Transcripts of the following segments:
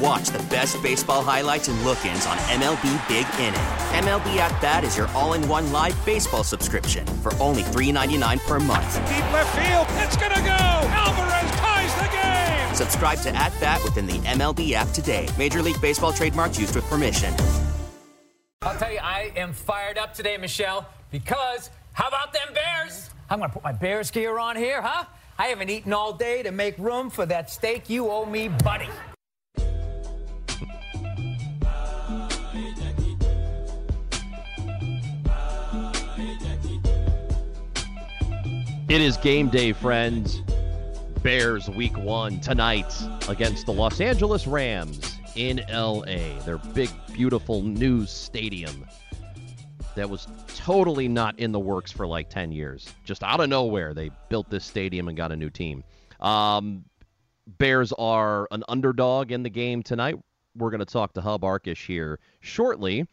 And watch the best baseball highlights and look-ins on MLB Big Inning. MLB At Bat is your all-in-one live baseball subscription for only $3.99 per month. Deep left field, it's gonna go. Alvarez ties the game. Subscribe to At Bat within the MLB app today. Major League Baseball trademarks used with permission. I'll tell you, I am fired up today, Michelle, because how about them Bears? I'm going to put my Bears gear on here, huh? I haven't eaten all day to make room for that steak you owe me, buddy. It is game day, friends. Bears week one tonight against the Los Angeles Rams in LA. Their big, beautiful new stadium that was totally not in the works for like 10 years. Just out of nowhere, they built this stadium and got a new team. Um, Bears are an underdog in the game tonight. We're going to talk to Hub Arkush here shortly.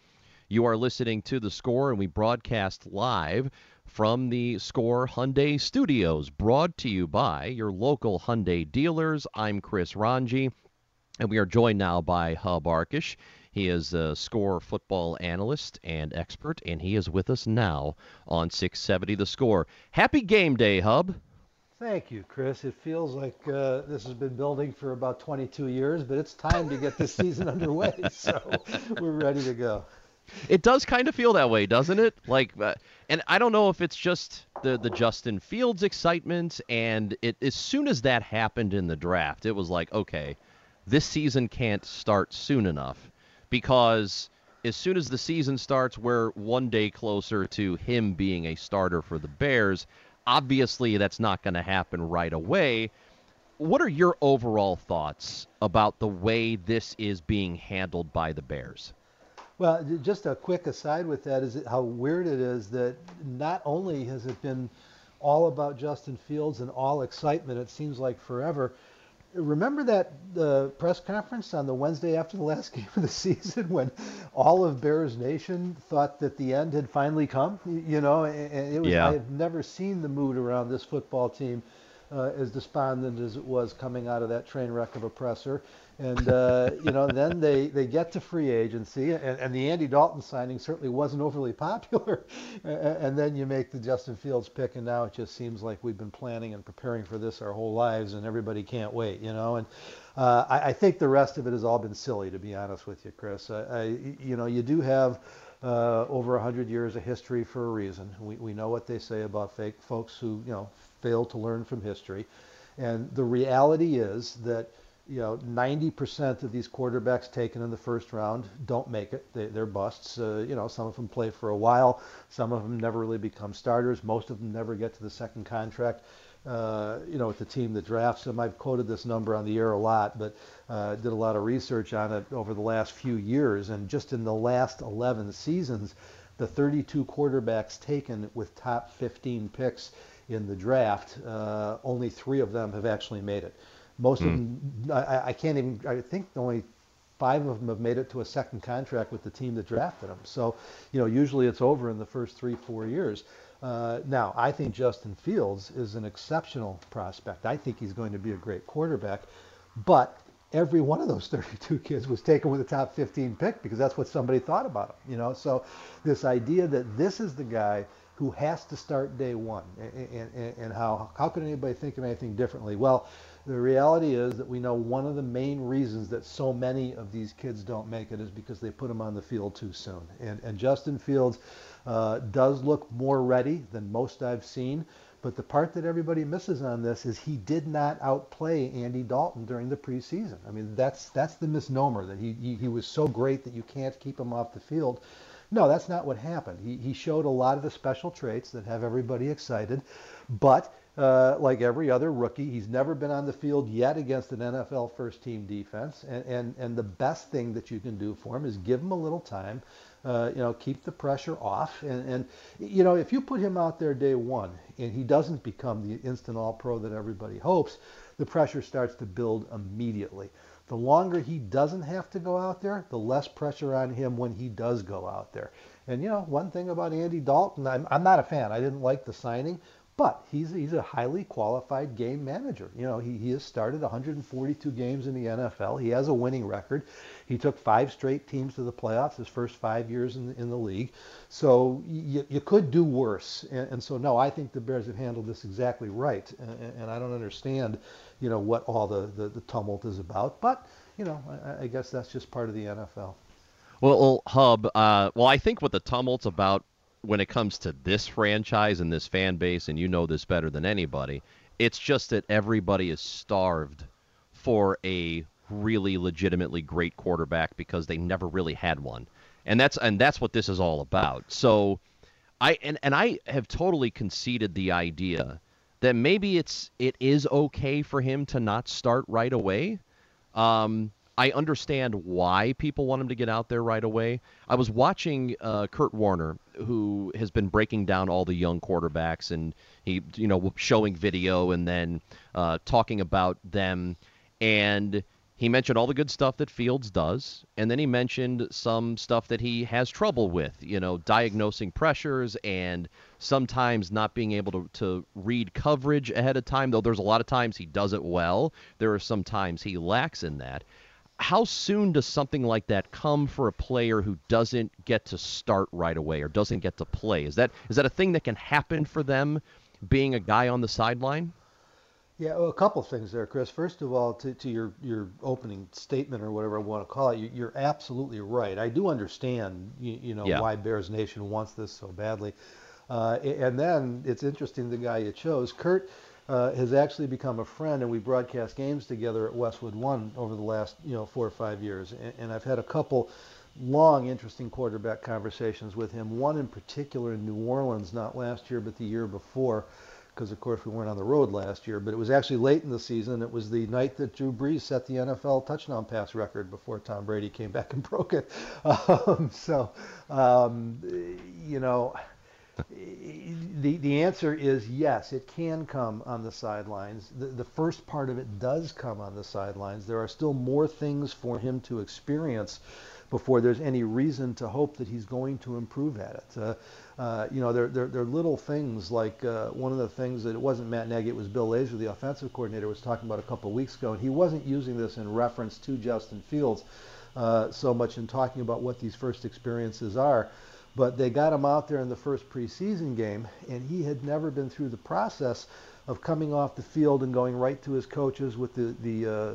You are listening to the score, and we broadcast live from the Score Hyundai Studios, brought to you by your local Hyundai dealers. I'm Chris Rongey, and we are joined now by Hub Arkush. He is a Score football analyst and expert, and he is with us now on 670 The Score. Happy game day, Hub. Thank you, Chris. It feels like uh, this has been building for about 22 years, but it's time to get this season underway. So we're ready to go. It does kind of feel that way, doesn't it? Like, uh, and I don't know if it's just the the Justin Fields excitement, and it as soon as that happened in the draft, it was like, okay, this season can't start soon enough because as soon as the season starts, we're one day closer to him being a starter for the Bears. Obviously, that's not going to happen right away. What are your overall thoughts about the way this is being handled by the Bears? Well, just a quick aside with that is how weird it is that not only has it been all about Justin Fields and all excitement, it seems like forever. Remember that the press conference on the Wednesday after the last game of the season when all of Bears Nation thought that the end had finally come? You know, and it was Yeah. I've never seen the mood around this football team uh, as despondent as it was coming out of that train wreck of a presser. And uh, you know, then they, they get to free agency, and, and the Andy Dalton signing certainly wasn't overly popular. And then you make the Justin Fields pick, and now it just seems like we've been planning and preparing for this our whole lives, and everybody can't wait, you know. And uh, I, I think the rest of it has all been silly, to be honest with you, Chris. I, I, you know, you do have uh, over 100 years of history for a reason. We, we know what they say about fake folks who, you know, fail to learn from history. And the reality is that, you know, 90% of these quarterbacks taken in the first round don't make it. They, they're busts. Uh, you know, some of them play for a while. Some of them never really become starters. Most of them never get to the second contract. Uh, you know, with the team that drafts them. I've quoted this number on the air a lot, but uh, did a lot of research on it over the last few years. And just in the last 11 seasons, the 32 quarterbacks taken with top 15 picks in the draft, uh, only three of them have actually made it. Most of them, I, I can't even, I think only five of them have made it to a second contract with the team that drafted them. So, you know, usually it's over in the first three, four years. Uh, now, I think Justin Fields is an exceptional prospect. I think he's going to be a great quarterback, but every one of those 32 kids was taken with a top 15 pick because that's what somebody thought about him, you know. So, this idea that this is the guy who has to start day one, and, and, and how how could anybody think of anything differently? Well, the reality is that we know one of the main reasons that so many of these kids don't make it is because they put them on the field too soon. And, and Justin Fields uh, does look more ready than most I've seen, But the part that everybody misses on this is he did not outplay Andy Dalton during the preseason. I mean, that's that's the misnomer that he he, he was so great that you can't keep him off the field. No, that's not what happened. He, he showed a lot of the special traits that have everybody excited, but uh, like every other rookie, he's never been on the field yet against an NFL first team defense. And, and, and the best thing that you can do for him is give him a little time, uh, you know, keep the pressure off. And, and, you know, if you put him out there day one and he doesn't become the instant all pro that everybody hopes, the pressure starts to build immediately. The longer he doesn't have to go out there, the less pressure on him when he does go out there. And you know, one thing about Andy Dalton, I'm, I'm not a fan. I didn't like the signing, but he's he's a highly qualified game manager. You know, he, he has started 142 games in the NFL. He has a winning record. He took five straight teams to the playoffs his first five years in, in the league. So you, you could do worse. And, and so no, I think the Bears have handled this exactly right. And, and I don't understand you know, what all the, the, the tumult is about. But, you know, I, I, guess that's just part of the NFL. Well, Hub, uh, well, I think what the tumult's about when it comes to this franchise and this fan base, and you know this better than anybody, it's just that everybody is starved for a really legitimately great quarterback because they never really had one. And that's and that's what this is all about. So I and, and I have totally conceded the idea that maybe it's it is okay for him to not start right away. Um, I understand why people want him to get out there right away. I was watching uh, Kurt Warner, who has been breaking down all the young quarterbacks, and he, you know, showing video and then uh, talking about them, and he mentioned all the good stuff that Fields does, and then he mentioned some stuff that he has trouble with, you know, diagnosing pressures and sometimes not being able to, to read coverage ahead of time, though there's a lot of times he does it well. There are some times he lacks in that. How soon does something like that come for a player who doesn't get to start right away or doesn't get to play? Is that is that a thing that can happen for them being a guy on the sideline? Yeah, well, a couple of things there, Chris. First of all, to, to your, your opening statement or whatever I want to call it, you, are absolutely right. I do understand, you, you know, yeah. why Bears Nation wants this so badly. Uh, and then it's interesting the guy you chose, Kurt. Uh, has actually become a friend, and we broadcast games together at Westwood One over the last, you know, four or five years. And, and I've had a couple long, interesting quarterback conversations with him. One in particular in New Orleans, not last year, but the year before, because of course we weren't on the road last year, but it was actually late in the season. It was the night that Drew Brees set the NFL touchdown pass record before Tom Brady came back and broke it. Um, so, um, you know, the the answer is yes, it can come on the sidelines. The, the first part of it does come on the sidelines. There are still more things for him to experience before there's any reason to hope that he's going to improve at it. Uh, uh, you know, they're, they're, they're little things like uh, one of the things that it wasn't Matt Nagy, it was Bill Lazor, the offensive coordinator, was talking about a couple of weeks ago, and he wasn't using this in reference to Justin Fields uh, so much in talking about what these first experiences are. But they got him out there in the first preseason game, and he had never been through the process of coming off the field and going right to his coaches with the the uh,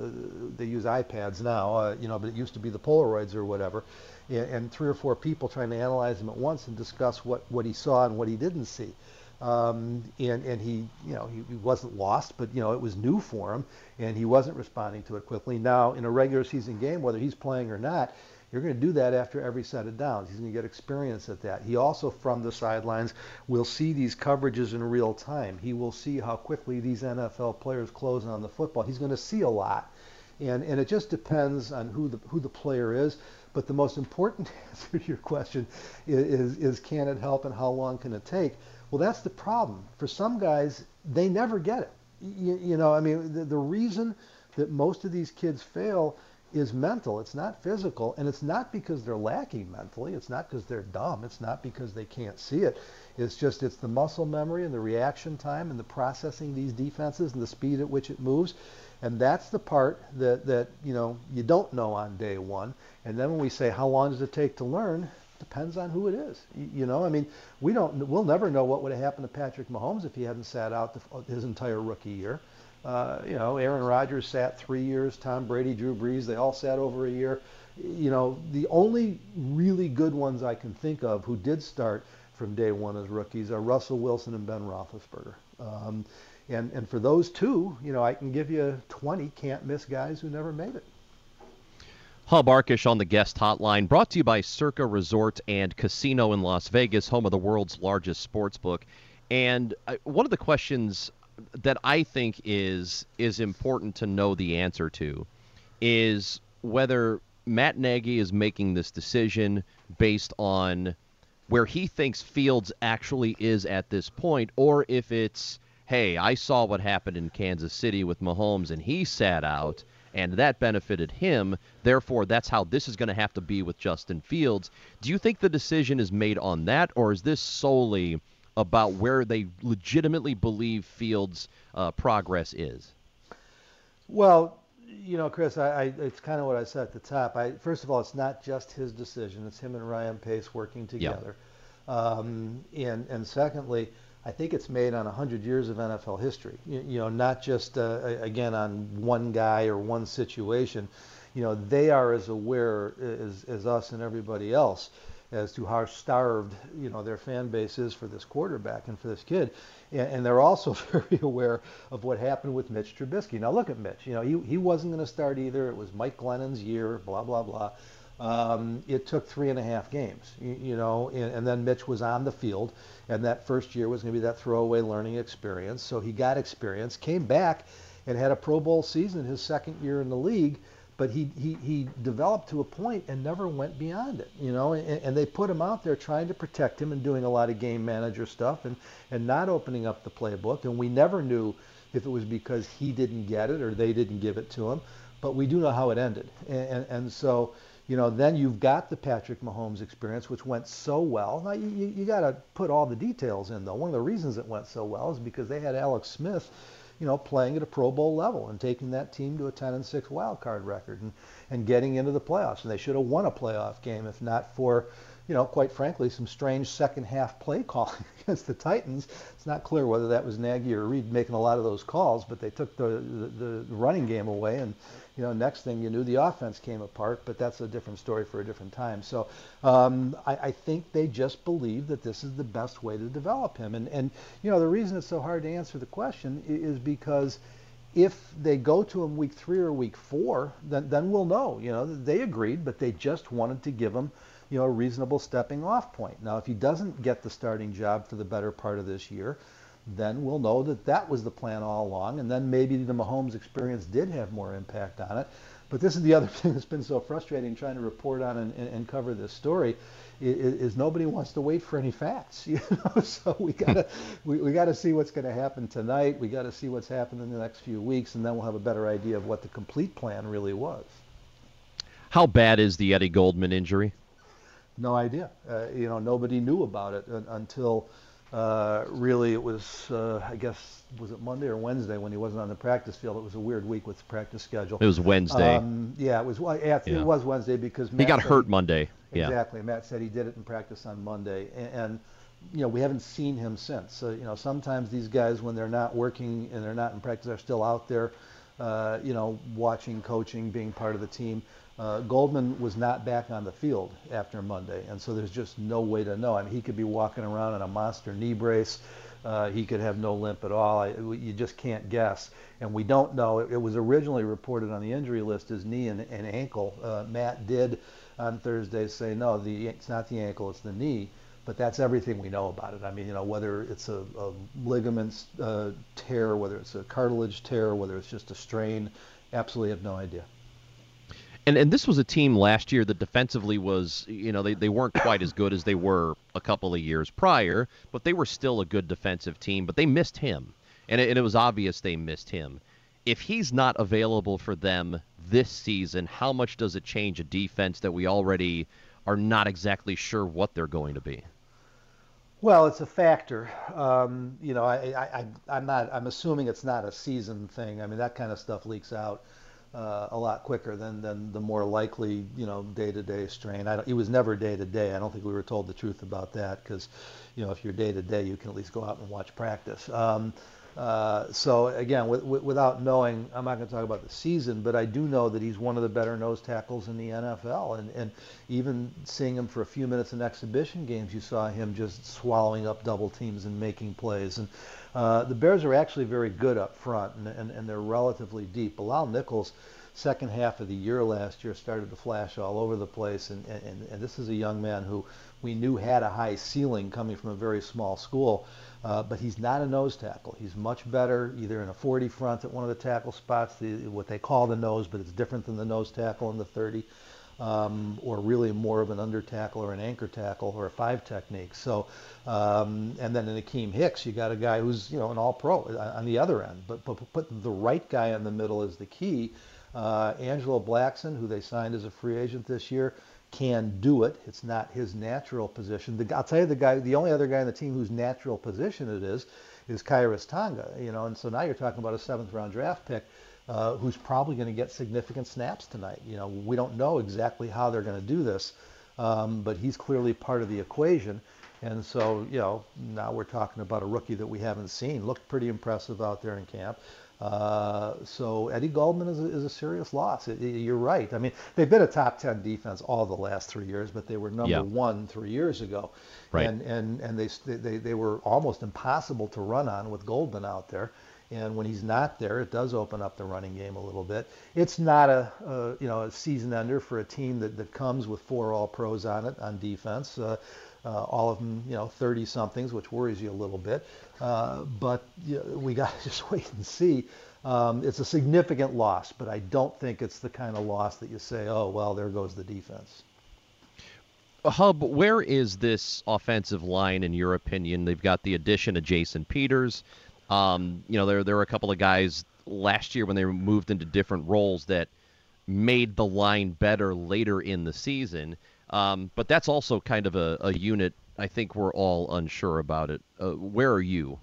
they use iPads now, uh, you know, but it used to be the Polaroids or whatever, and, and, three or four people trying to analyze him at once and discuss what what he saw and what he didn't see. Um, and and he you know he, he, wasn't lost, but you know it was new for him, and he wasn't responding to it quickly. Now in a regular season game, whether he's playing or not, you're going to do that after every set of downs. He's going to get experience at that. He also, from the sidelines, will see these coverages in real time. He will see how quickly these NFL players close on the football. He's going to see a lot. And, and it just depends on who the, who the player is. But the most important answer to your question is, is, is can it help and how long can it take? Well, that's the problem. For some guys, they never get it. You, you know, I mean, the, the reason that most of these kids fail is mental. It's not physical. And it's not because they're lacking mentally. It's not because they're dumb. It's not because they can't see it. It's just it's the muscle memory and the reaction time and the processing these defenses and the speed at which it moves. And that's the part that, that you know you don't know on day one. And then when we say how long does it take to learn, depends on who it is. You know, I mean, we don't we'll never know what would have happened to Patrick Mahomes if he hadn't sat out the, his entire rookie year. Uh, you know, Aaron Rodgers sat three years. Tom Brady, Drew Brees, they all sat over a year. You know, the only really good ones I can think of who did start from day one as rookies are Russell Wilson and Ben Roethlisberger. Um, and, and for those two, you know, I can give you 20 can't miss guys who never made it. Hub Arkush on the guest hotline, brought to you by Circa Resort and Casino in Las Vegas, home of the world's largest sports book. And uh, one of the questions that I think is is important to know the answer to is whether Matt Nagy is making this decision based on where he thinks Fields actually is at this point, or if it's, hey, I saw what happened in Kansas City with Mahomes and he sat out and that benefited him. Therefore, that's how this is going to have to be with Justin Fields. Do you think the decision is made on that, or is this solely about where they legitimately believe Fields' uh, progress is? Well, you know, Chris, I, I, it's kind of what I said at the top. I, first of all, it's not just his decision; it's him and Ryan Pace working together. Yeah. Um, and and secondly, I think it's made on 100 years of NFL history. You, you know, not just uh, again on one guy or one situation. You know, they are as aware as, as us and everybody else as to how starved you know their fan base is for this quarterback and for this kid, and, and they're also very aware of what happened with Mitch Trubisky. Now look at Mitch. You know, he he wasn't going to start either. It was Mike Glennon's year. Blah blah blah. Um, it took three and a half games, you, you know, and, and, then Mitch was on the field, and that first year was going to be that throwaway learning experience. So he got experience, came back, and had a Pro Bowl season his second year in the league. But he, he, he developed to a point and never went beyond it, you know. And, and they put him out there trying to protect him and doing a lot of game manager stuff and, and not opening up the playbook. And we never knew if it was because he didn't get it or they didn't give it to him. But we do know how it ended. And, and, and so you know, then you've got the Patrick Mahomes experience, which went so well. Now, you, you got to put all the details in, though. One of the reasons it went so well is because they had Alex Smith, you know, playing at a Pro Bowl level and taking that team to a 10 and 6 wild card record and, and getting into the playoffs. And they should have won a playoff game if not for, you know, quite frankly, some strange second half play calling against the Titans. It's not clear whether that was Nagy or Reid making a lot of those calls, but they took the, the, the running game away and you know, next thing you knew, the offense came apart, but that's a different story for a different time. So um, I, I, think they just believe that this is the best way to develop him. And, and, you know, the reason it's so hard to answer the question is because if they go to him week three or week four, then, then we'll know. You know, they agreed, but they just wanted to give him, you know, a reasonable stepping off point. Now, if he doesn't get the starting job for the better part of this year, then we'll know that that was the plan all along, and then maybe the Mahomes experience did have more impact on it. But this is the other thing that's been so frustrating trying to report on and, and, and cover this story is, is, nobody wants to wait for any facts. You know, so we gotta we, we gotta see what's going to happen tonight. We got to see what's happened in the next few weeks, and then we'll have a better idea of what the complete plan really was. How bad is the Eddie Goldman injury? No idea. Uh, you know, nobody knew about it until uh, really, it was, uh, I guess, was it Monday or Wednesday when he wasn't on the practice field? It was a weird week with the practice schedule. It was Wednesday. Um, yeah, it was. Yeah, it was Wednesday because Matt he got hurt he, Monday. Yeah. Exactly. Matt said he did it in practice on Monday, and, and you know we haven't seen him since. So you know sometimes these guys when they're not working and they're not in practice are still out there, uh, you know, watching, coaching, being part of the team. Uh, Goldman was not back on the field after Monday, and so there's just no way to know. I mean, he could be walking around in a monster knee brace. Uh, he could have no limp at all. I, you just can't guess. And we don't know. It, it, was originally reported on the injury list as knee and, and ankle. Uh, Matt did on Thursday say, no, the, it's not the ankle, it's the knee. But that's everything we know about it. I mean, you know, whether it's a, a ligament uh, tear, whether it's a cartilage tear, whether it's just a strain, absolutely have no idea. And and this was a team last year that defensively was, you know, they, they weren't quite as good as they were a couple of years prior, but they were still a good defensive team. But they missed him, and it, and it was obvious they missed him. If he's not available for them this season, how much does it change a defense that we already are not exactly sure what they're going to be? Well, it's a factor. Um, you know, I, I, I'm not. I'm assuming it's not a season thing. I mean, that kind of stuff leaks out uh, a lot quicker than, than the more likely, you know, day-to-day strain. I don't, it was never day-to-day. I don't think we were told the truth about that because, you know, if you're day-to-day, you can at least go out and watch practice. Um, Uh, so again, with, with, without knowing, I'm not going to talk about the season, but I do know that he's one of the better nose tackles in the NFL. And, and even seeing him for a few minutes in exhibition games, you saw him just swallowing up double teams and making plays. And uh, the Bears are actually very good up front, and, and, and they're relatively deep. Bilal Nichols second half of the year last year started to flash all over the place. And, and, and this is a young man who we knew had a high ceiling coming from a very small school. Uh, but he's not a nose tackle. He's much better either in a 40 front at one of the tackle spots, the, what they call the nose, but it's different than the nose tackle in the 30, um, or really more of an under tackle or an anchor tackle or a five technique. So, um, and then in Akiem Hicks, you got a guy who's you know an all pro on the other end, but, but put the right guy in the middle is the key. Uh, Angelo Blackson, who they signed as a free agent this year, can do it. It's not his natural position. The, I'll tell you the guy, the only other guy on the team whose natural position it is, is Khyiris Tonga. You know, and so now you're talking about a seventh round draft pick. Uh, who's probably going to get significant snaps tonight. You know, we don't know exactly how they're going to do this, um, but he's clearly part of the equation. And so, you know, now we're talking about a rookie that we haven't seen. Looked pretty impressive out there in camp. Uh, so Eddie Goldman is a, is a serious loss. It, it, you're right. I mean, they've been a top 10 defense all the last three years, but they were number yeah. one three years ago. Right. And, and, and they, they, they were almost impossible to run on with Goldman out there. And when he's not there, it does open up the running game a little bit. It's not a, a you know a season ender for a team that, that comes with four All Pros on it on defense. Uh, uh, all of them, you know, 30 somethings, which worries you a little bit. Uh, but you know, we got to just wait and see. Um, it's a significant loss, but I don't think it's the kind of loss that you say, oh, well, there goes the defense. Hub, where is this offensive line in your opinion? They've got the addition of Jason Peters. Um, you know, there there were a couple of guys last year when they moved into different roles that made the line better later in the season. Um, but that's also kind of a, a, unit. I think we're all unsure about it. Uh, where are you?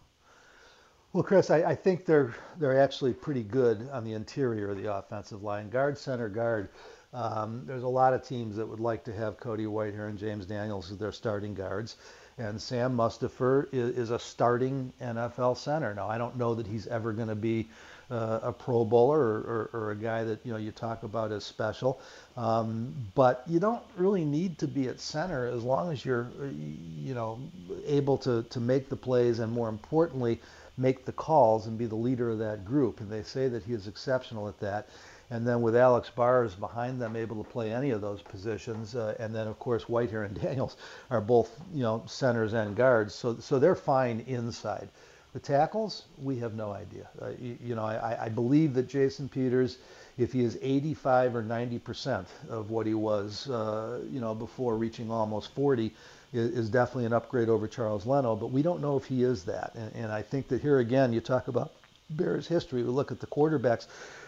Well, Chris, I, I, think they're they're actually pretty good on the interior of the offensive line, guard, center, guard. Um, there's a lot of teams that would like to have Cody Whitehair and James Daniels as their starting guards, and Sam Mustipher is, is a starting NFL center. Now, I don't know that he's ever going to be uh, a Pro Bowler or, or, or, a guy that you know you talk about as special. Um, but you don't really need to be at center as long as you're uh, you know able to to make the plays and more importantly make the calls and be the leader of that group. And they say that he is exceptional at that. And then with Alex Bars behind them, able to play any of those positions, uh, and then of course Whitehair and Daniels are both you know centers and guards, so so they're fine inside. The tackles, we have no idea. Uh, you, you, know, I, I, believe that Jason Peters, if he is 85 or 90 percent of what he was, uh, you know, before reaching almost 40, is, is, definitely an upgrade over Charles Leno. But we don't know if he is that. And, and I think that here again, you talk about Bears history. We look at the quarterbacks.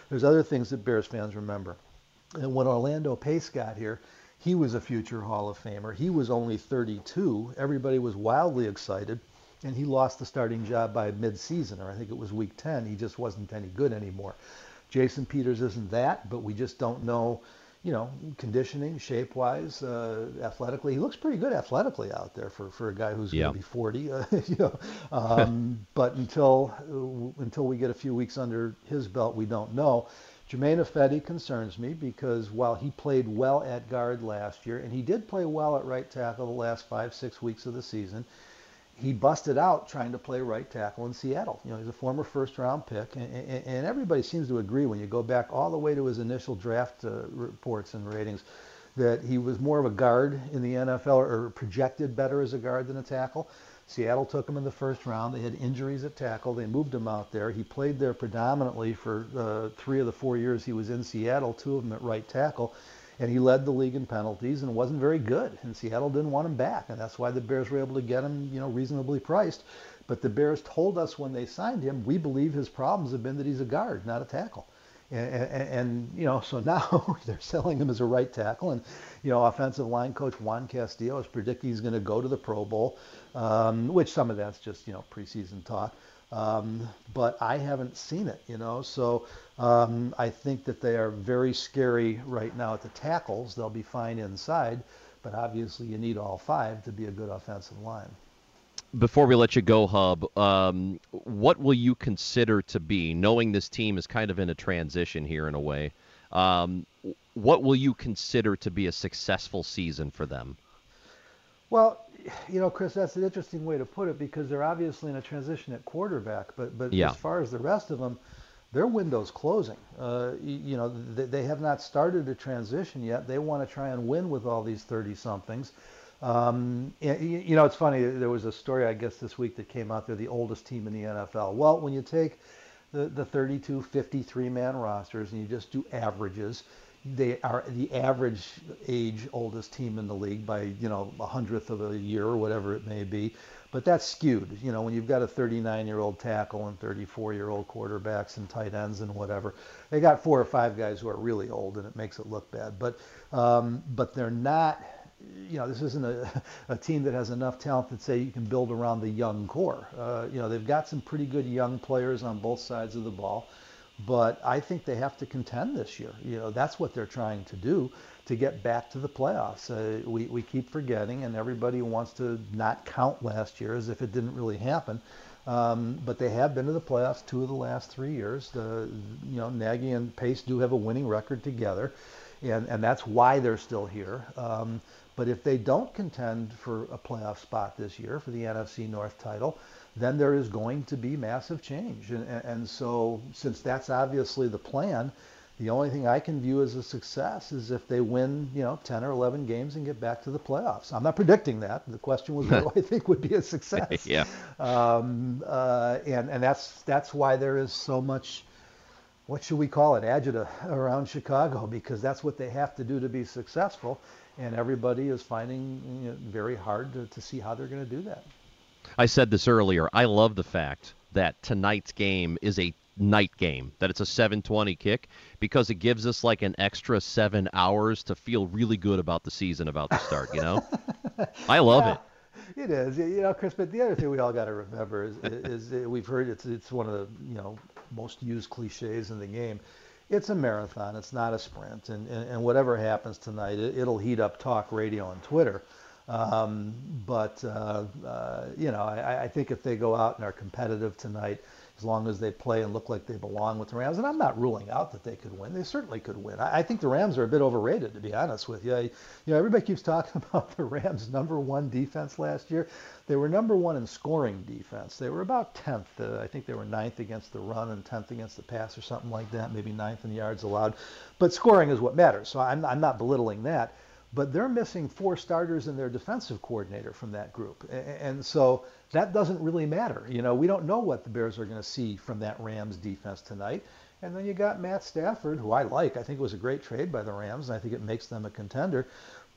There's other things that Bears fans remember. And when Orlando Pace got here, he was a future Hall of Famer. He was only 32. Everybody was wildly excited and he lost the starting job by mid-season, or I think it was week 10. He just wasn't any good anymore. Jason Peters isn't that, but we just don't know, you know, conditioning, shape-wise, uh, athletically. He looks pretty good athletically out there for, for a guy who's yeah. going to be 40. Uh, you know, um, but until uh, until we get a few weeks under his belt, we don't know. Germain Ifedi concerns me because while he played well at guard last year, and he did play well at right tackle the last five, six weeks of the season, he busted out trying to play right tackle in Seattle. You know, he's a former first round pick, and, and, and everybody seems to agree when you go back all the way to his initial draft uh, reports and ratings that he was more of a guard in the NFL or projected better as a guard than a tackle. Seattle took him in the first round. They had injuries at tackle. They moved him out there. He played there predominantly for uh, three of the four years he was in Seattle, two of them at right tackle and he led the league in penalties and wasn't very good. And Seattle didn't want him back, and that's why the Bears were able to get him, you know, reasonably priced. But the Bears told us when they signed him, we believe his problems have been that he's a guard, not a tackle. And, and, and, you know, so now they're selling him as a right tackle, and you know, offensive line coach Juan Castillo is predicting he's going to go to the Pro Bowl, um, which some of that's just you know preseason talk. Um, but I haven't seen it, you know. So um, I think that they are very scary right now at the tackles. They'll be fine inside, but obviously you need all five to be a good offensive line. before we let you go, Hub, um, what will you consider to be, knowing this team is kind of in a transition here in a way, um, what will you consider to be a successful season for them? Well, you know, Chris, that's an interesting way to put it because they're obviously in a transition at quarterback, but but yeah. as far as the rest of them, their window's closing. Uh, you, you, know, they, they, have not started a transition yet. They want to try and win with all these 30 somethings. Um, you know, it's funny. There was a story, I guess, this week that came out. They're the oldest team in the NFL. Well, when you take the, the 32, 53 man rosters and you just do averages, they are the average age oldest team in the league by you know a hundredth of a year or whatever it may be. But that's skewed. You know, when you've got a 39 year old tackle and 34 year old quarterbacks and tight ends and whatever, they got four or five guys who are really old, and it makes it look bad. But um, but they're not. You know, this isn't a, a team that has enough talent that say you can build around the young core. Uh, you know, they've got some pretty good young players on both sides of the ball but I think they have to contend this year. You know, that's what they're trying to do to get back to the playoffs. Uh, we, we keep forgetting, and everybody wants to not count last year as if it didn't really happen. Um, but they have been to the playoffs two of the last three years. The, you know, Nagy and Pace do have a winning record together, and, and that's why they're still here. Um, but if they don't contend for a playoff spot this year for the NFC North title, then there is going to be massive change. And, and so, since that's obviously the plan, the only thing I can view as a success is if they win, you know, 10 or 11 games and get back to the playoffs. I'm not predicting that. The question was what do I think would be a success? yeah. Um, uh, and and that's that's why there is so much. What should we call it? Agita around Chicago because that's what they have to do to be successful, and everybody is finding know, very hard to, to see how they're going to do that. I said this earlier. I love the fact that tonight's game is a night game, that it's a 720 kick, because it gives us like an extra seven hours to feel really good about the season about to start, you know? I love yeah, it. It is, you know, Chris. But the other thing we all got to remember is, is, is we've heard it's it's one of the you know most used cliches in the game. It's a marathon. It's not a sprint. And and, and whatever happens tonight, it, it'll heat up talk radio and Twitter. Um, but uh, uh, you know, I, I, think if they go out and are competitive tonight, as long as they play and look like they belong with the Rams, and I'm not ruling out that they could win. They certainly could win. I, I think the Rams are a bit overrated, to be honest with you. I, you know, everybody keeps talking about the Rams' number one defense last year. They were number one in scoring defense. They were about 10th. Uh, I think they were ninth against the run and 10th against the pass or something like that. Maybe ninth in yards allowed. But scoring is what matters. So I'm, I'm not belittling that but they're missing four starters and their defensive coordinator from that group. And so that doesn't really matter. You know, we don't know what the Bears are going to see from that Rams defense tonight. And then you got Matt Stafford, who I like. I think it was a great trade by the Rams, and I think it makes them a contender.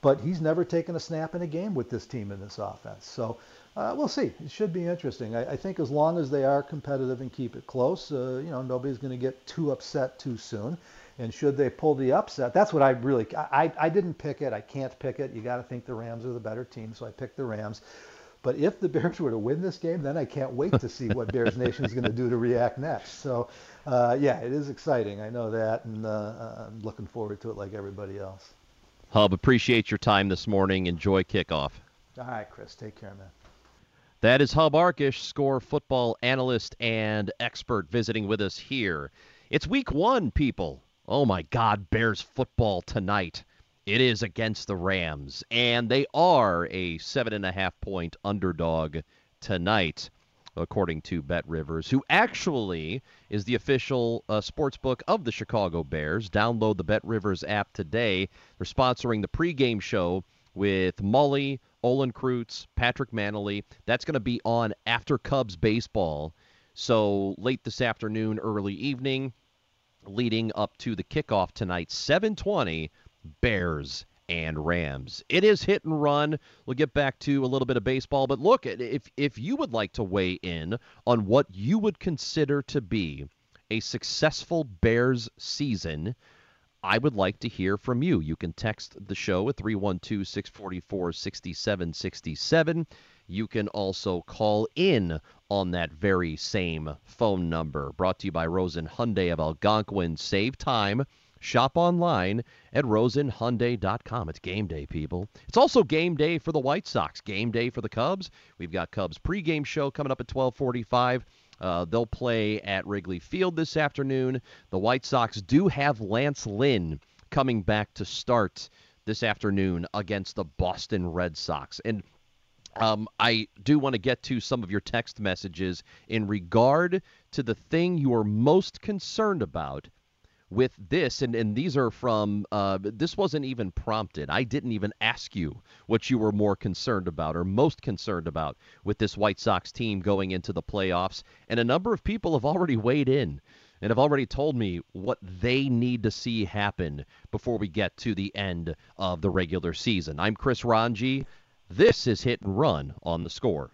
But he's never taken a snap in a game with this team in this offense. So uh, we'll see. It should be interesting. I, I, think as long as they are competitive and keep it close, uh, you know, nobody's going to get too upset too soon. And should they pull the upset, that's what I really, I, I didn't pick it. I can't pick it. You got to think the Rams are the better team, so I picked the Rams. But if the Bears were to win this game, then I can't wait to see what Bears Nation is going to do to react next. So, uh, yeah, it is exciting. I know that, and uh, I'm looking forward to it like everybody else. Hub, appreciate your time this morning. Enjoy kickoff. All right, Chris. Take care, man. That is Hub Arkush, score football analyst and expert, visiting with us here. It's week one, people. Oh my God, Bears football tonight. It is against the Rams, and they are a seven and a half point underdog tonight, according to Bet Rivers, who actually is the official uh, sports book of the Chicago Bears. Download the Bet Rivers app today. They're sponsoring the pregame show with Mully, Olin Kreutz, Patrick Mannelly. That's going to be on after Cubs baseball. So late this afternoon, early evening, leading up to the kickoff tonight, 720 Bears and Rams. It is hit and run. We'll get back to a little bit of baseball, but look, if if you would like to weigh in on what you would consider to be a successful Bears season, I would like to hear from you. You can text the show at 312 644 6767. You can also call in on that very same phone number. Brought to you by Rosen Hyundai of Algonquin. Save time Shop online at rosenhyundai.com. It's game day, people. It's also game day for the White Sox, game day for the Cubs. We've got Cubs pregame show coming up at 1245. Uh, they'll play at Wrigley Field this afternoon. The White Sox do have Lance Lynn coming back to start this afternoon against the Boston Red Sox. And um, I do want to get to some of your text messages in regard to the thing you are most concerned about with this, and, and these are from, uh, this wasn't even prompted. I didn't even ask you what you were more concerned about or most concerned about with this White Sox team going into the playoffs. And a number of people have already weighed in and have already told me what they need to see happen before we get to the end of the regular season. I'm Chris Rongey. This is Hit and Run on the score.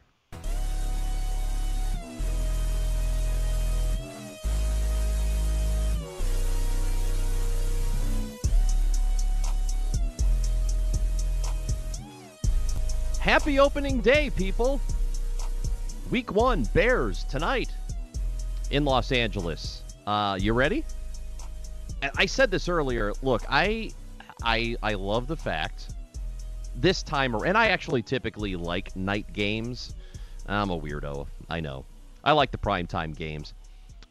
Happy opening day, people. Week one, Bears tonight in Los Angeles. Uh, you ready? I said this earlier. Look, I, I, I love the fact this time, or and I actually typically like night games. I'm a weirdo. I know. I like the primetime games.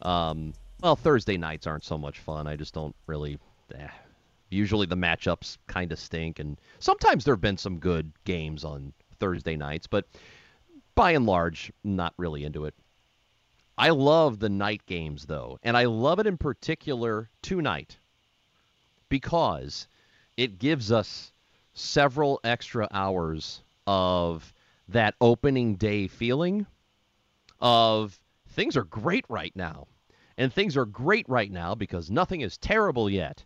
Um, well, Thursday nights aren't so much fun. I just don't really. Eh. Usually the matchups kind of stink, and sometimes there have been some good games on Thursday nights, but by and large, not really into it. I love the night games, though, and I love it in particular tonight because it gives us several extra hours of that opening day feeling of things are great right now. And things are great right now because nothing is terrible yet.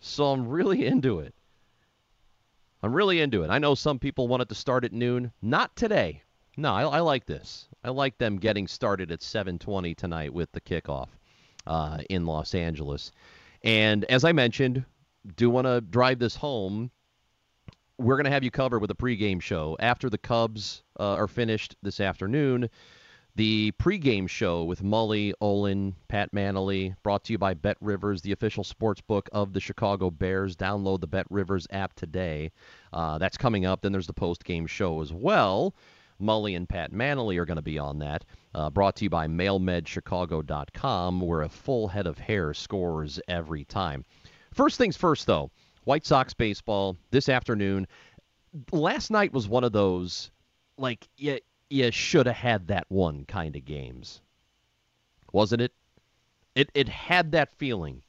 So I'm really into it. I'm really into it. I know some people want it to start at noon. Not today. No, I, I like this. I like them getting started at 7:20 tonight with the kickoff uh, in Los Angeles. And as I mentioned, do want to drive this home. We're going to have you covered with a pregame show after the Cubs uh, are finished this afternoon. The pregame show with Mully, Olin, Pat Mannelly, brought to you by Bet Rivers, the official sports book of the Chicago Bears. Download the Bet Rivers app today. Uh, that's coming up. Then there's the post-game show as well. Mully and Pat Mannelly are going to be on that. Uh, brought to you by MailMedChicago.com, where a full head of hair scores every time. First things first, though. White Sox baseball this afternoon. Last night was one of those, like, yeah you should have had that one kind of games. Wasn't it? It it had that feeling.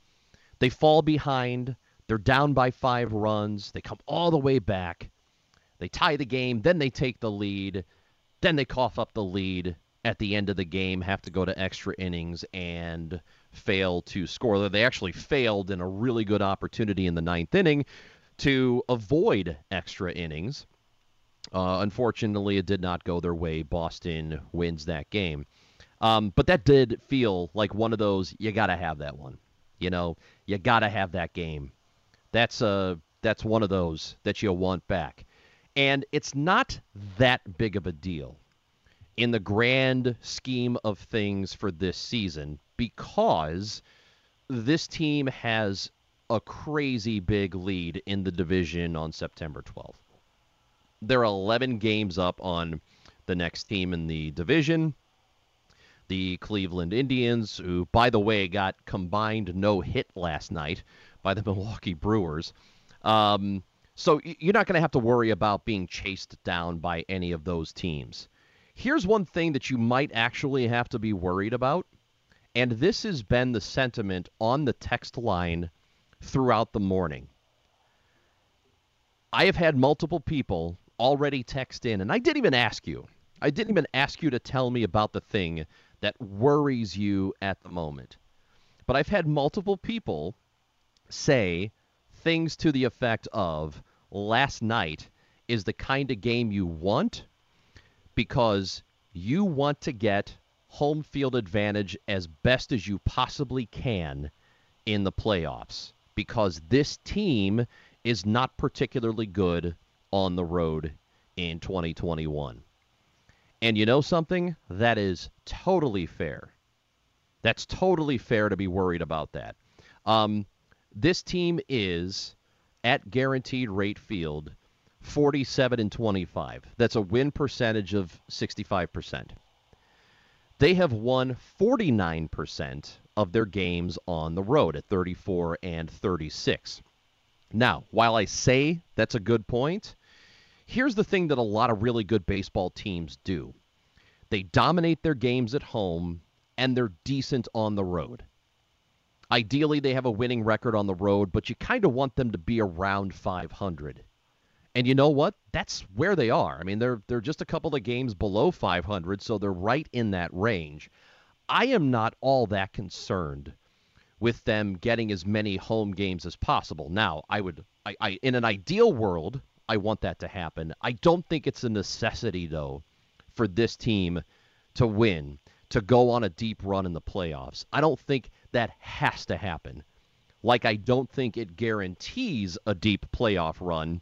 They fall behind, they're down by 5 runs, they come all the way back. They tie the game, then they take the lead, then they cough up the lead at the end of the game, have to go to extra innings and fail to score. They actually failed in a really good opportunity in the ninth inning to avoid extra innings. Uh, unfortunately, it did not go their way. Boston wins that game. Um, but that did feel like one of those you got to have that one. You know, you got to have that game. That's a uh, that's one of those that you'll want back. And it's not that big of a deal in the grand scheme of things for this season because this team has a crazy big lead in the division on September 12th. They're 11 games up on the next team in the division, the Cleveland Indians, who, by the way, got combined no hit last night by the Milwaukee Brewers. Um, so you're not going to have to worry about being chased down by any of those teams. Here's one thing that you might actually have to be worried about, and this has been the sentiment on the text line throughout the morning. I have had multiple people already text in, and I didn't even ask you. I didn't even ask you to tell me about the thing that worries you at the moment. But I've had multiple people say things to the effect of last night is the kind of game you want because you want to get home field advantage as best as you possibly can in the playoffs because this team is not particularly good on the road in 2021. And you know something? That is totally fair. That's totally fair to be worried about that. Um, This team is at guaranteed rate field 47 and 25. That's a win percentage of 65%. They have won 49% of their games on the road at 34 and 36. Now, while I say that's a good point, here's the thing that a lot of really good baseball teams do they dominate their games at home and they're decent on the road. Ideally, they have a winning record on the road, but you kind of want them to be around 500. And you know what? That's where they are. I mean, they're they're just a couple of games below 500, so they're right in that range. I am not all that concerned with them getting as many home games as possible. Now, I would I, I in an ideal world, I want that to happen. I don't think it's a necessity though for this team to win, to go on a deep run in the playoffs. I don't think that has to happen. Like I don't think it guarantees a deep playoff run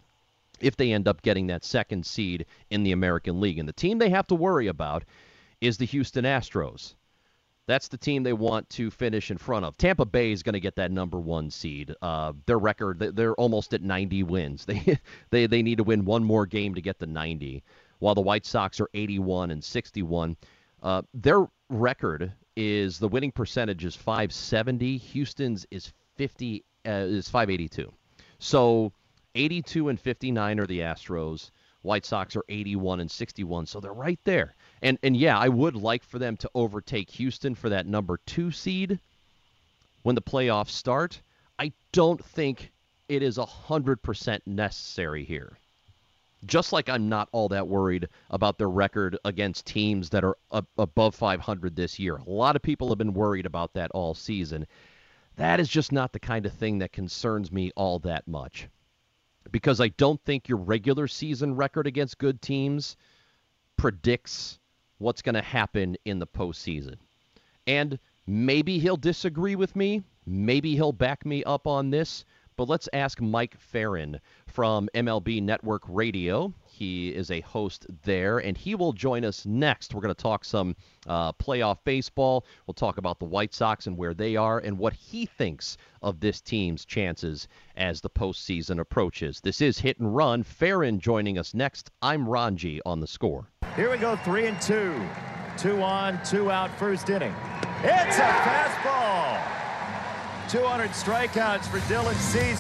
if they end up getting that second seed in the American League. And the team they have to worry about is the Houston Astros. That's the team they want to finish in front of. Tampa Bay is going to get that number one seed. Uh, their record, they're almost at 90 wins. They, they, they need to win one more game to get the 90, while the White Sox are 81 and 61. Uh, their record is the winning percentage is 570. Houston's is 50 uh, is 582. So 82 and 59 are the Astros. White Sox are 81 and 61, so they're right there. And and yeah, I would like for them to overtake Houston for that number 2 seed when the playoffs start. I don't think it is 100% necessary here. Just like I'm not all that worried about their record against teams that are above 500 this year. A lot of people have been worried about that all season. That is just not the kind of thing that concerns me all that much because I don't think your regular season record against good teams predicts what's going to happen in the postseason. And maybe he'll disagree with me. Maybe he'll back me up on this. But let's ask Mike Ferrin from MLB Network Radio. He is a host there, and he will join us next. We're going to talk some uh, playoff baseball. We'll talk about the White Sox and where they are and what he thinks of this team's chances as the postseason approaches. This is Hit and Run. Ferrin joining us next. I'm Rongey on the score. Here we go, three and two. Two on, two out, first inning. It's a fastball. 200 strikeouts for Dylan Cease.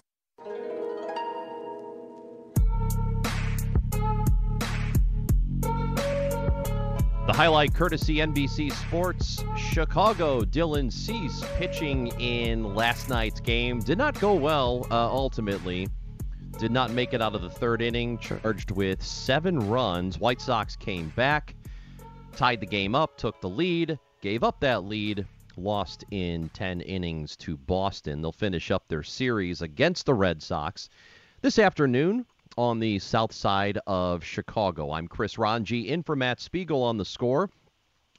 The highlight courtesy NBC Sports. Chicago, Dylan Cease pitching in last night's game. Did not go well uh, ultimately. Did not make it out of the third inning, charged with seven runs. White Sox came back, tied the game up, took the lead, gave up that lead, lost in 10 innings to Boston. They'll finish up their series against the Red Sox this afternoon on the south side of Chicago. I'm Chris Rongey in for Matt Spiegel on the score.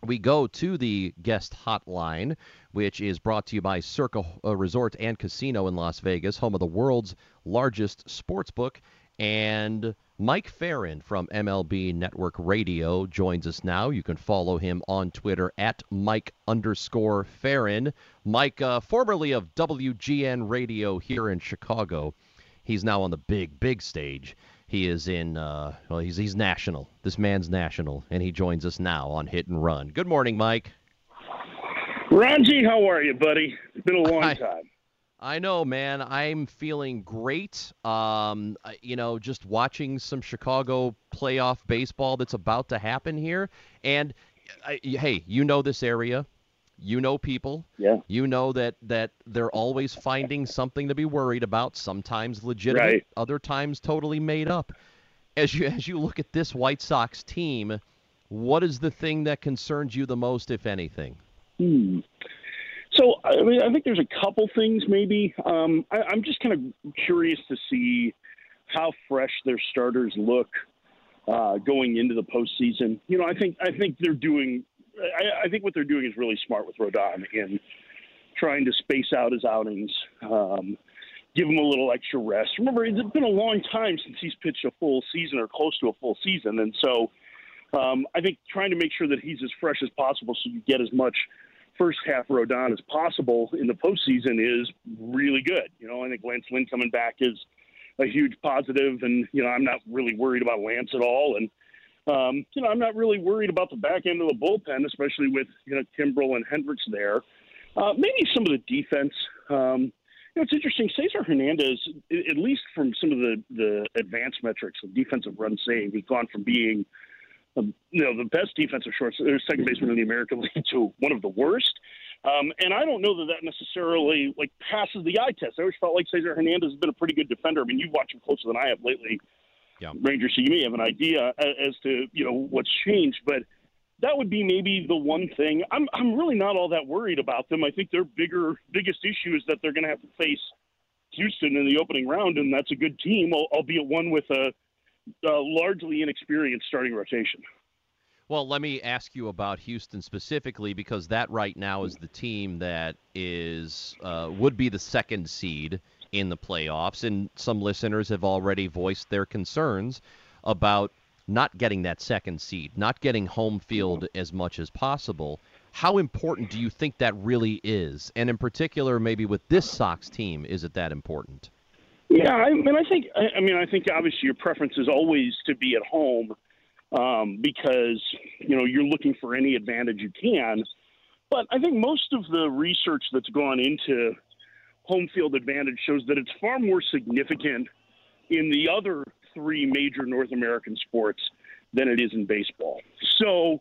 We go to the guest hotline, which is brought to you by Circa Resort and Casino in Las Vegas, home of the world's largest sports book. And Mike Ferrin from MLB Network Radio joins us now. You can follow him on Twitter at Mike underscore Ferrin. Mike, uh, formerly of WGN Radio here in Chicago, He's now on the big, big stage. He is in, uh, well, he's, he's national. This man's national, and he joins us now on Hit and Run. Good morning, Mike. Rongey, how are you, buddy? It's been a long I, time. I know, man. I'm feeling great. Um, you know, just watching some Chicago playoff baseball that's about to happen here. And I, hey, you know this area. You know people. Yeah. You know that that they're always finding something to be worried about. Sometimes legitimate, right. other times totally made up. As you as you look at this White Sox team, what is the thing that concerns you the most, if anything? Hmm. So I mean, I think there's a couple things. Maybe um, I, I'm just kind of curious to see how fresh their starters look uh, going into the postseason. You know, I think I think they're doing I, I think what they're doing is really smart with Rodon in trying to space out his outings, um, give him a little extra rest. Remember, it's been a long time since he's pitched a full season or close to a full season, and so um, I think trying to make sure that he's as fresh as possible so you get as much first half Rodon as possible in the postseason is really good. You know, I think Lance Lynn coming back is a huge positive, and you know, I'm not really worried about Lance at all, and um, you know, I'm not really worried about the back end of the bullpen, especially with you know Kimbrel and Hendriks there. Uh, maybe some of the defense. Um, you know, it's interesting. Cesar Hernandez, at least from some of the the advanced metrics of defensive run save, has gone from being you know the best defensive short uh, second baseman in the American League to one of the worst. Um, and I don't know that that necessarily like passes the eye test. I always felt like Cesar Hernandez has been a pretty good defender. I mean, you've watched him closer than I have lately, yeah. Rongey, so you may have an idea as to you know what's changed, but that would be maybe the one thing. I'm I'm really not all that worried about them. I think their bigger biggest issue is that they're going to have to face Houston in the opening round, and that's a good team, albeit one with a, a largely inexperienced starting rotation. Well, let me ask you about Houston specifically because that right now is the team that is uh, would be the second seed in the playoffs, and some listeners have already voiced their concerns about not getting that second seed, not getting home field as much as possible. How important do you think that really is? And in particular, maybe with this Sox team, is it that important? Yeah, I mean, I think, I mean, I think obviously your preference is always to be at home um, because you know you're looking for any advantage you can. But I think most of the research that's gone into home field advantage shows that it's far more significant in the other three major North American sports than it is in baseball. So,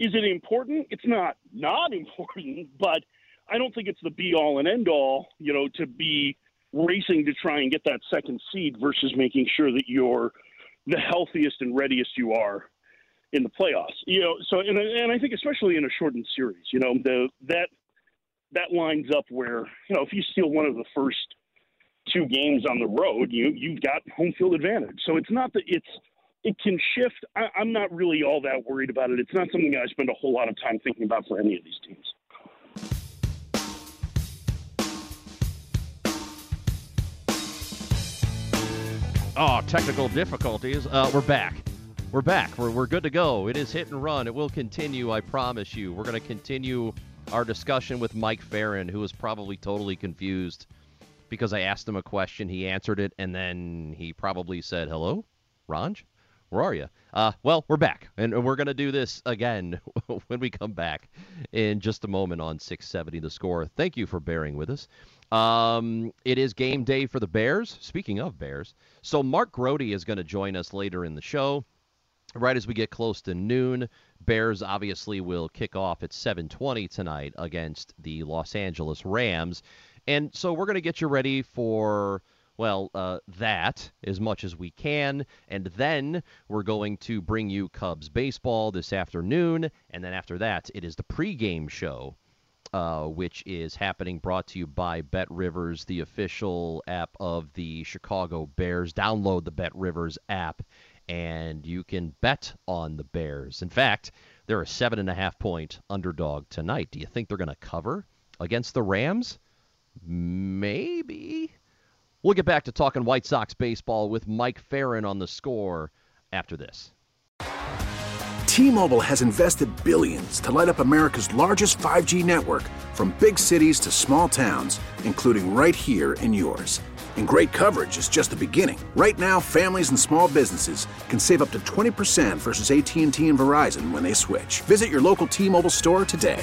is it important? It's not not important, but I don't think it's the be all and end all, you know, to be racing to try and get that second seed versus making sure that you're the healthiest and readiest you are in the playoffs. You know, so and and I think especially in a shortened series, you know, the that that lines up where you know if you steal one of the first two games on the road, you you've got home field advantage. So it's not that it's it can shift. I, I'm not really all that worried about it. It's not something I spend a whole lot of time thinking about for any of these teams. Oh, technical difficulties. Uh, we're back. We're back. We're, we're good to go. It is hit and run. It will continue, I promise you. We're going to continue our discussion with Mike Ferrin, who is probably totally confused because I asked him a question. He answered it, and then he probably said, Hello, Ranj? Where are you? Uh, well, we're back, and we're going to do this again when we come back in just a moment on 670 The Score. Thank you for bearing with us. Um, it is game day for the Bears. Speaking of Bears, so Mark Grote is going to join us later in the show. Right as we get close to noon, Bears obviously will kick off at 7:20 tonight against the Los Angeles Rams, and so we're going to get you ready for well, uh, that as much as we can. And then we're going to bring you Cubs baseball this afternoon. And then after that, it is the pregame show uh, which is happening, brought to you by BetRivers, the official app of the Chicago Bears. Download the BetRivers app, and you can bet on the Bears. In fact, they're a seven and a half point underdog tonight. Do you think they're going to cover against the Rams? Maybe. We'll get back to talking White Sox baseball with Mike Ferrin on the score after this. T-Mobile has invested billions to light up America's largest 5G network from big cities to small towns, including right here in yours. And great coverage is just the beginning. Right now, families and small businesses can save up to 20% versus AT&T and Verizon when they switch. Visit your local T-Mobile store today.